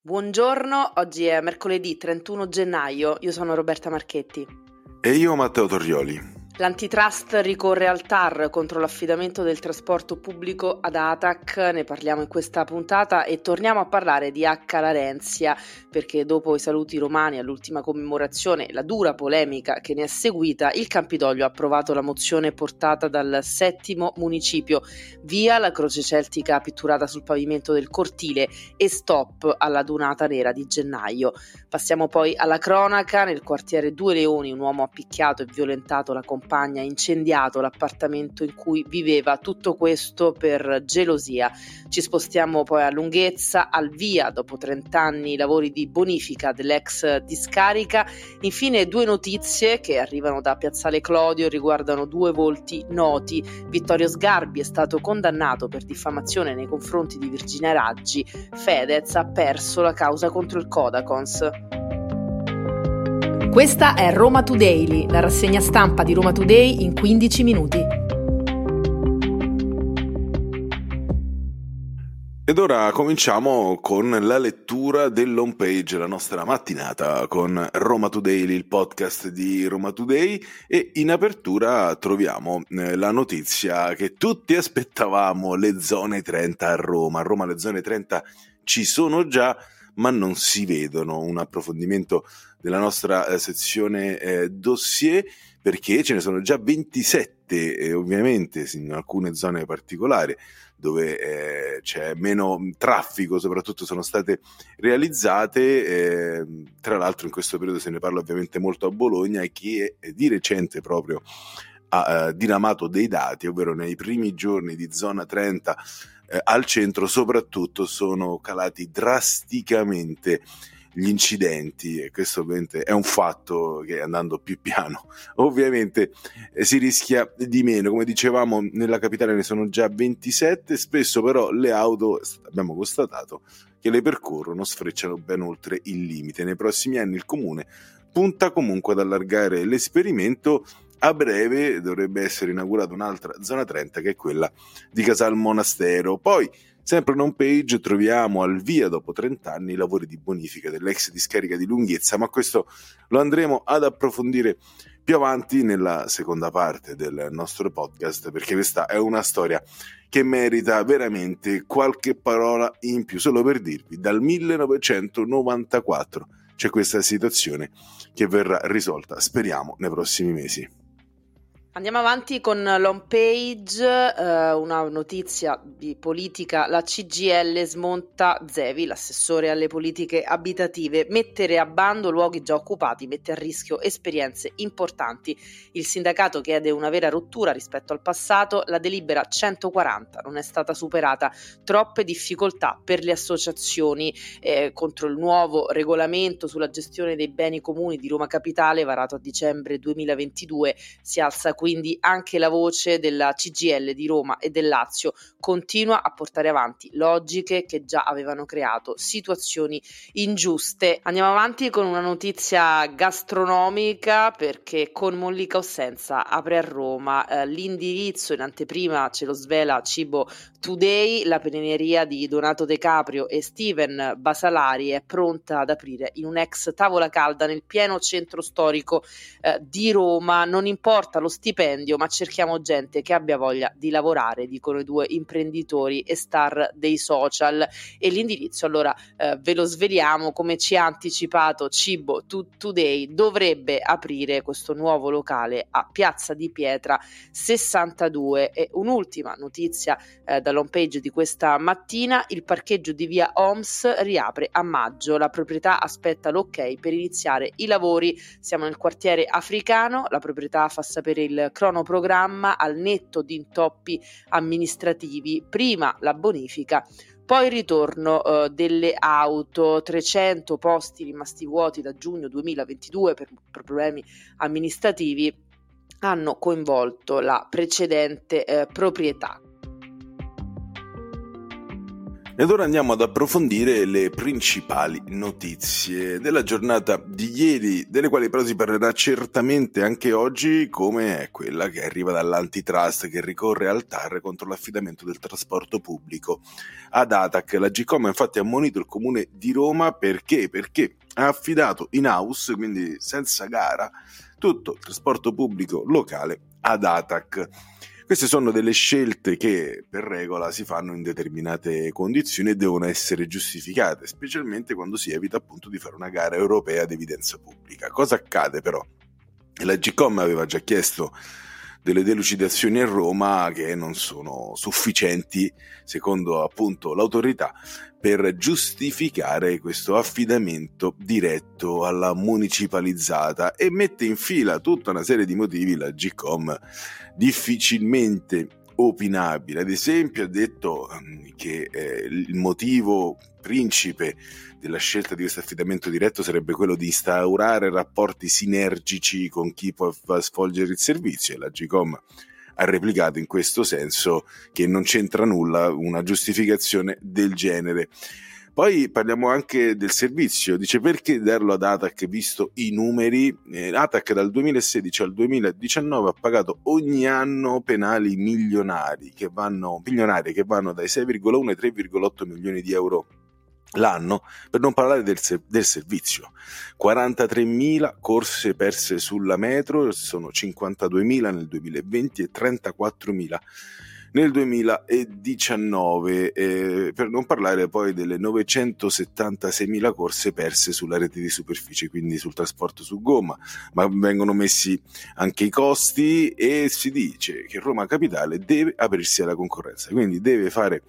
Buongiorno, oggi è mercoledì 31 gennaio, io sono Roberta Marchetti. E io Matteo Torrioli. L'antitrust ricorre al TAR contro l'affidamento del trasporto pubblico ad ATAC, ne parliamo in questa puntata e torniamo a parlare di H. Larenzia perché dopo i saluti romani all'ultima commemorazione e la dura polemica che ne è seguita, il Campidoglio ha approvato la mozione portata dal settimo municipio via la croce celtica pitturata sul pavimento del cortile e stop alla dunata nera di gennaio. Passiamo poi alla cronaca, nel quartiere Due Leoni un uomo ha picchiato e violentato la compagna compagna incendiato l'appartamento in cui viveva, tutto questo per gelosia. Ci spostiamo poi a lunghezza, al via dopo 30 anni i lavori di bonifica dell'ex discarica. Infine due notizie che arrivano da Piazzale Clodio riguardano due volti noti. Vittorio Sgarbi è stato condannato per diffamazione nei confronti di Virginia Raggi. Fedez ha perso la causa contro il Codacons. Questa è Roma Today, la rassegna stampa di Roma Today in 15 minuti. Ed ora cominciamo con la lettura dell'home page, la nostra mattinata con Roma Today, il podcast di Roma Today e in apertura troviamo eh, la notizia che tutti aspettavamo, le zone 30 a Roma. A Roma le zone 30 ci sono già, ma non si vedono. Un approfondimento della nostra eh, sezione eh, dossier perché ce ne sono già 27 e ovviamente in alcune zone particolari dove eh, c'è meno traffico soprattutto sono state realizzate eh, tra l'altro in questo periodo se ne parla ovviamente molto a Bologna e chi è di recente proprio ha uh, diramato dei dati ovvero nei primi giorni di zona 30 eh, al centro soprattutto sono calati drasticamente gli incidenti e questo ovviamente è un fatto che andando più piano ovviamente eh, si rischia di meno. Come dicevamo nella capitale ne sono già 27 spesso però le auto abbiamo constatato che le percorrono sfrecciano ben oltre il limite. Nei prossimi anni il comune punta comunque ad allargare l'esperimento a breve dovrebbe essere inaugurata un'altra zona 30 che è quella di Casal Monastero. Poi, sempre in home page, troviamo al via dopo 30 anni i lavori di bonifica dell'ex discarica di lunghezza, ma questo lo andremo ad approfondire più avanti nella seconda parte del nostro podcast perché questa è una storia che merita veramente qualche parola in più, solo per dirvi, dal 1994 c'è questa situazione che verrà risolta, speriamo, nei prossimi mesi. Andiamo avanti con l'home page, eh, una notizia di politica, la CGL smonta Zevi, l'assessore alle politiche abitative, mettere a bando luoghi già occupati mette a rischio esperienze importanti. Il sindacato chiede una vera rottura rispetto al passato, la delibera 140 non è stata superata, troppe difficoltà per le associazioni eh, contro il nuovo regolamento sulla gestione dei beni comuni di Roma Capitale varato a dicembre 2022 si alza qui quindi anche la voce della CGL di Roma e del Lazio continua a portare avanti logiche che già avevano creato situazioni ingiuste. Andiamo avanti con una notizia gastronomica perché con Mollica Ossenza apre a Roma eh, l'indirizzo in anteprima ce lo svela Cibo Today, la penineria di Donato De Caprio e Steven Basalari è pronta ad aprire in un ex tavola calda nel pieno centro storico eh, di Roma. Non importa lo stipendio stipendio, ma cerchiamo gente che abbia voglia di lavorare, dicono i due imprenditori e star dei social. E l'indirizzo, allora eh, ve lo sveliamo, come ci ha anticipato Cibo Today, dovrebbe aprire questo nuovo locale a Piazza di Pietra 62. E un'ultima notizia eh, dall'home page di questa mattina, il parcheggio di via Oms riapre a maggio, la proprietà aspetta l'ok per iniziare i lavori, siamo nel quartiere africano, la proprietà fa sapere il cronoprogramma al netto di intoppi amministrativi. Prima la bonifica, poi il ritorno uh, delle auto, 300 posti rimasti vuoti da giugno 2022 per problemi amministrativi hanno coinvolto la precedente eh, proprietà. Ed ora andiamo ad approfondire le principali notizie della giornata di ieri, delle quali però si parlerà certamente anche oggi, come è quella che arriva dall'antitrust che ricorre al TAR contro l'affidamento del trasporto pubblico ad ATAC. La GCOM infatti ha ammonito il comune di Roma perché? Perché ha affidato in house, quindi senza gara, tutto il trasporto pubblico locale ad ATAC. Queste sono delle scelte che per regola si fanno in determinate condizioni e devono essere giustificate, specialmente quando si evita appunto di fare una gara europea ad evidenza pubblica. Cosa accade però? La GCOM aveva già chiesto delle delucidazioni a Roma che non sono sufficienti, secondo appunto l'autorità, per giustificare questo affidamento diretto alla municipalizzata e mette in fila tutta una serie di motivi la GCOM difficilmente opinabile. Ad esempio ha detto mm, che eh, il motivo principe della scelta di questo affidamento diretto sarebbe quello di instaurare rapporti sinergici con chi può svolgere il servizio e la GCOM ha replicato in questo senso che non c'entra nulla una giustificazione del genere. Poi parliamo anche del servizio, dice perché darlo ad ATAC visto i numeri? Eh, ATAC dal 2016 al 2019 ha pagato ogni anno penali milionari che vanno, milionari che vanno dai 6,1 ai 3,8 milioni di euro l'anno, per non parlare del, del, servizio. 43.000 corse perse sulla metro, sono 52.000 nel 2020 e 34.000 nel 2019, eh, per non parlare poi delle 976.000 corse perse sulla rete di superficie, quindi sul trasporto su gomma, ma vengono messi anche i costi e si dice che Roma Capitale deve aprirsi alla concorrenza, quindi deve fare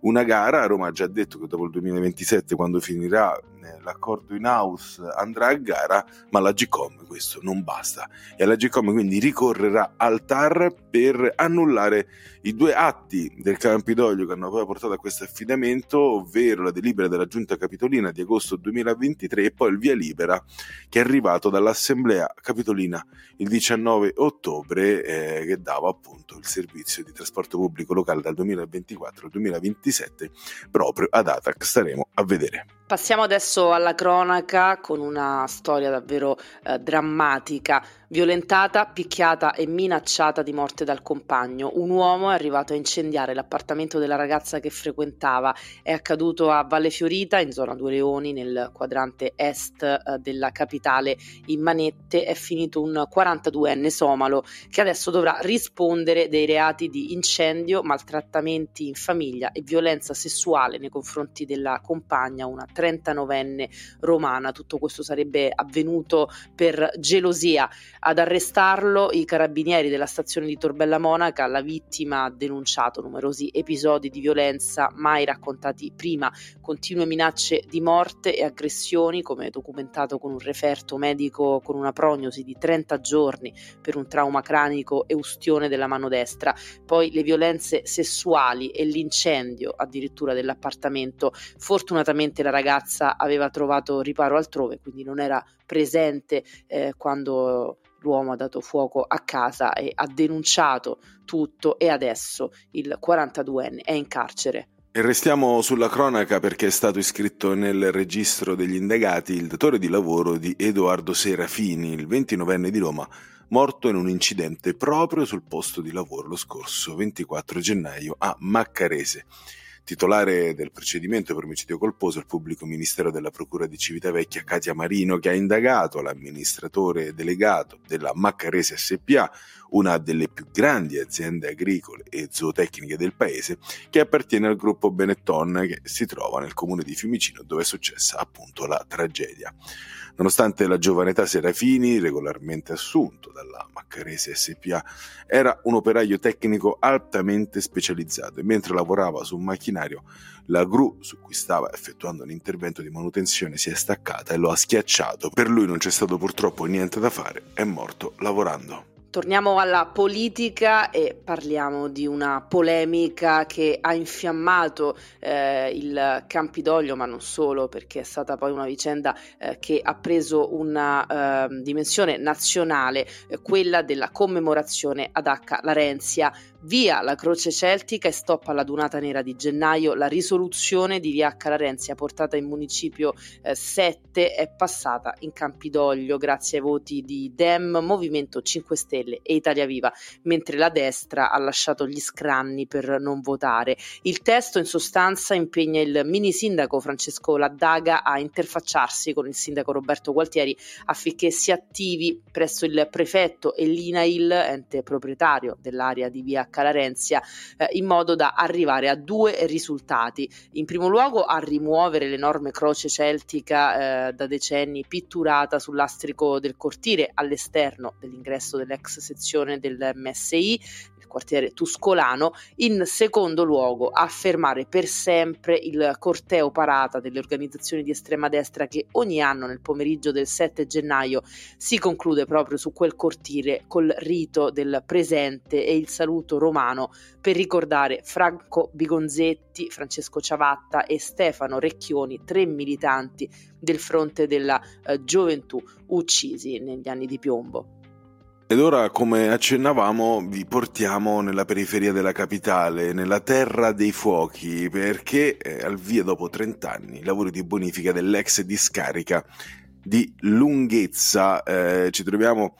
una gara, Roma ha già detto che dopo il 2027 quando finirà eh, l'accordo in house andrà a gara, ma la GCOM questo non basta e la GCOM quindi ricorrerà al TAR per annullare i due atti del Campidoglio che hanno poi portato a questo affidamento, ovvero la delibera della Giunta Capitolina di agosto 2023 e poi il via libera che è arrivato dall'Assemblea Capitolina il 19 ottobre eh, che dava appunto il servizio di trasporto pubblico locale dal 2024 al 2027 proprio ad ATAC. Staremo a vedere. Passiamo adesso alla cronaca con una storia davvero eh, drammatica. Violentata, picchiata e minacciata di morte dal compagno, un uomo è arrivato a incendiare l'appartamento della ragazza che frequentava. È accaduto a Valle Fiorita, in zona Due Leoni, nel quadrante est eh, della capitale in manette. È finito un 42enne somalo che adesso dovrà rispondere dei reati di incendio, maltrattamenti in famiglia e violenza sessuale nei confronti della compagna, una 39enne romana. Tutto questo sarebbe avvenuto per gelosia. Ad arrestarlo i carabinieri della stazione di Torbella Monaca, la vittima ha denunciato numerosi episodi di violenza mai raccontati prima, continue minacce di morte e aggressioni, come documentato con un referto medico con una prognosi di 30 giorni per un trauma cranico e ustione della mano destra, poi le violenze sessuali e l'incendio addirittura dell'appartamento. Fortunatamente la ragazza aveva trovato riparo altrove, quindi non era presente eh, quando l'uomo ha dato fuoco a casa e ha denunciato tutto e adesso il 42enne è in carcere. E restiamo sulla cronaca perché è stato iscritto nel registro degli indagati il datore di lavoro di Edoardo Serafini, il 29enne di Roma, morto in un incidente proprio sul posto di lavoro lo scorso 24 gennaio a Maccarese. Titolare del procedimento per omicidio colposo il pubblico ministero della Procura di Civitavecchia Katia Marino che ha indagato l'amministratore delegato della Maccarese SPA, una delle più grandi aziende agricole e zootecniche del paese, che appartiene al gruppo Benetton che si trova nel comune di Fiumicino dove è successa appunto la tragedia. Nonostante la giovane età Serafini, regolarmente assunto dalla Maccarese SPA, era un operaio tecnico altamente specializzato e mentre lavorava su un macchinario, la gru su cui stava effettuando un intervento di manutenzione si è staccata e lo ha schiacciato. Per lui non c'è stato purtroppo niente da fare, è morto lavorando. Torniamo alla politica e parliamo di una polemica che ha infiammato eh, il Campidoglio, ma non solo, perché è stata poi una vicenda eh, che ha preso una eh, dimensione nazionale, eh, quella della commemorazione ad H. Larenzia. Via la Croce Celtica e stop alla Dunata Nera di gennaio. La risoluzione di Via H. Larenzia portata in municipio 7 eh, è passata in Campidoglio grazie ai voti di Dem, Movimento 5 Stelle Stelle e Italia Viva, mentre la destra ha lasciato gli scranni per non votare. Il testo in sostanza impegna il mini sindaco Francesco Laddaga a interfacciarsi con il sindaco Roberto Gualtieri affinché si attivi presso il prefetto e l'INAIL, ente proprietario dell'area di via Calarenzia, eh, in modo da arrivare a due risultati. In primo luogo a rimuovere l'enorme croce celtica eh, da decenni pitturata sull'astrico del cortile all'esterno dell'ingresso dell'ex sezione del MSI, il quartiere Tuscolano, in secondo luogo a fermare per sempre il corteo parata delle organizzazioni di estrema destra che ogni anno nel pomeriggio del 7 gennaio si conclude proprio su quel cortile col rito del presente e il saluto romano per ricordare Franco Bigonzetti, Francesco Ciavatta e Stefano Recchioni, tre militanti del fronte della eh, gioventù uccisi negli anni di piombo. Ed ora, come accennavamo, vi portiamo nella periferia della capitale, nella terra dei fuochi, perché eh, al via dopo 30 anni i lavori di bonifica dell'ex discarica di lunghezza. Eh, ci troviamo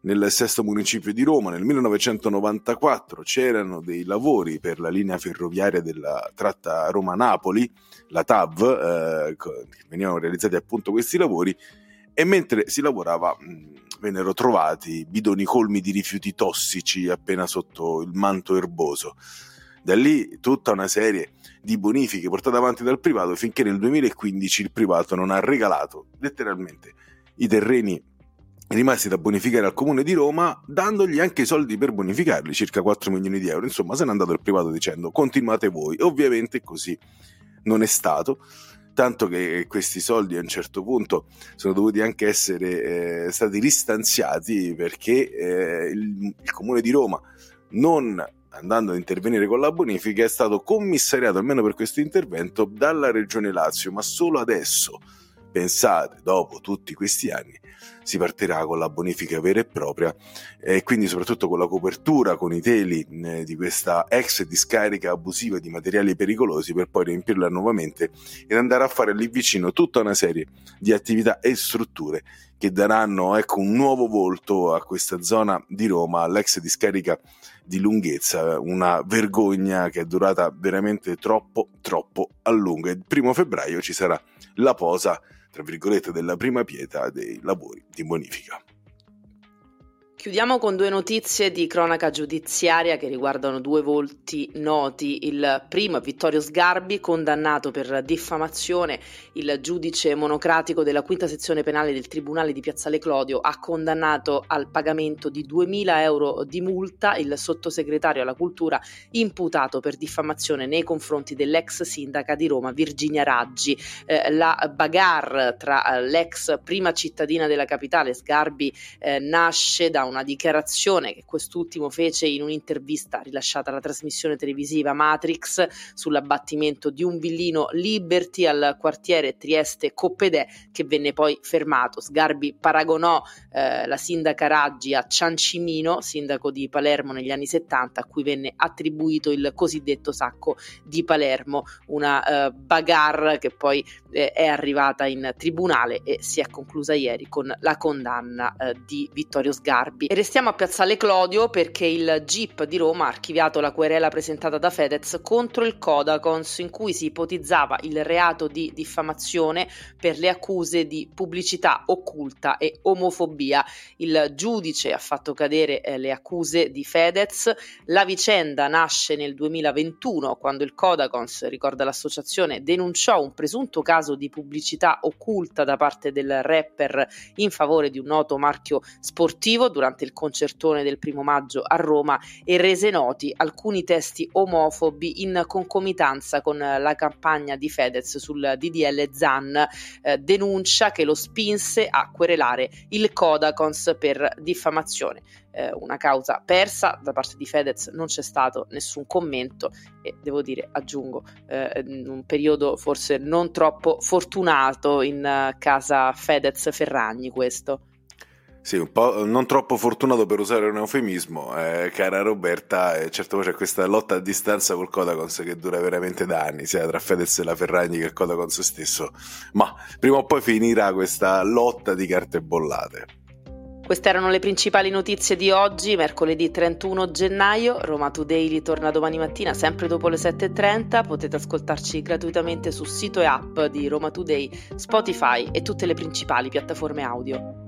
nel sesto municipio di Roma. Nel 1994 c'erano dei lavori per la linea ferroviaria della tratta Roma-Napoli, la TAV, eh, venivano realizzati appunto questi lavori e mentre si lavorava mh, vennero trovati bidoni colmi di rifiuti tossici appena sotto il manto erboso. Da lì tutta una serie di bonifiche portate avanti dal privato finché nel 2015 il privato non ha regalato letteralmente i terreni rimasti da bonificare al comune di Roma, dandogli anche i soldi per bonificarli, circa 4 milioni di euro. Insomma, se n'è andato il privato dicendo continuate voi. Ovviamente così non è stato tanto che questi soldi a un certo punto sono dovuti anche essere eh, stati ristanziati perché eh, il, il comune di Roma non andando ad intervenire con la bonifica è stato commissariato almeno per questo intervento dalla regione Lazio. Ma solo adesso pensate dopo tutti questi anni si partirà con la bonifica vera e propria e quindi soprattutto con la copertura con i teli eh, di questa ex discarica abusiva di materiali pericolosi per poi riempirla nuovamente ed andare a fare lì vicino tutta una serie di attività e strutture che daranno ecco, un nuovo volto a questa zona di Roma, all'ex discarica di lunghezza, una vergogna che è durata veramente troppo, troppo a lungo. Il primo febbraio ci sarà la posa tra virgolette, della prima pietra dei lavori di bonifica. Chiudiamo con due notizie di cronaca giudiziaria che riguardano due volti noti. Il primo è Vittorio Sgarbi, condannato per diffamazione. Il giudice monocratico della quinta sezione penale del Tribunale di Piazzale Clodio ha condannato al pagamento di 2.000 euro di multa il sottosegretario alla cultura imputato per diffamazione nei confronti dell'ex sindaca di Roma Virginia Raggi. Eh, la bagarre tra l'ex prima cittadina della capitale Sgarbi eh, nasce da una dichiarazione che quest'ultimo fece in un'intervista rilasciata alla trasmissione televisiva Matrix sull'abbattimento di un villino Liberty al quartiere Trieste Coppedè che venne poi fermato. Sgarbi paragonò eh, la sindaca Raggi a Ciancimino, sindaco di Palermo negli anni 70, a cui venne attribuito il cosiddetto sacco di Palermo, una eh, bagarre che poi eh, è arrivata in tribunale e si è conclusa ieri con la condanna eh, di Vittorio Sgarbi. Sgarbi. E restiamo a Piazzale Clodio perché il GIP di Roma ha archiviato la querela presentata da Fedez contro il Codacons in cui si ipotizzava il reato di diffamazione per le accuse di pubblicità occulta e omofobia. Il giudice ha fatto cadere eh, le accuse di Fedez. La vicenda nasce nel 2021 quando il Codacons, ricorda l'associazione, denunciò un presunto caso di pubblicità occulta da parte del rapper in favore di un noto marchio sportivo durante durante il concertone del primo maggio a Roma e rese noti alcuni testi omofobi in concomitanza con la campagna di Fedez sul DDL Zan, eh, denuncia che lo spinse a querelare il Codacons per diffamazione eh, una causa persa, da parte di Fedez non c'è stato nessun commento e devo dire, aggiungo, eh, un periodo forse non troppo fortunato in uh, casa Fedez-Ferragni questo. Sì, un po' non troppo fortunato per usare un eufemismo, eh, cara Roberta, e certo c'è questa lotta a distanza col Codacons che dura veramente da anni, sia tra Fedez e la Ferragni che il Codacons stesso, ma prima o poi finirà questa lotta di carte bollate. Queste erano le principali notizie di oggi, mercoledì 31 gennaio. Roma Today ritorna domani mattina, sempre dopo le 7.30. Potete ascoltarci gratuitamente sul sito e app di Roma Today, Spotify e tutte le principali piattaforme audio.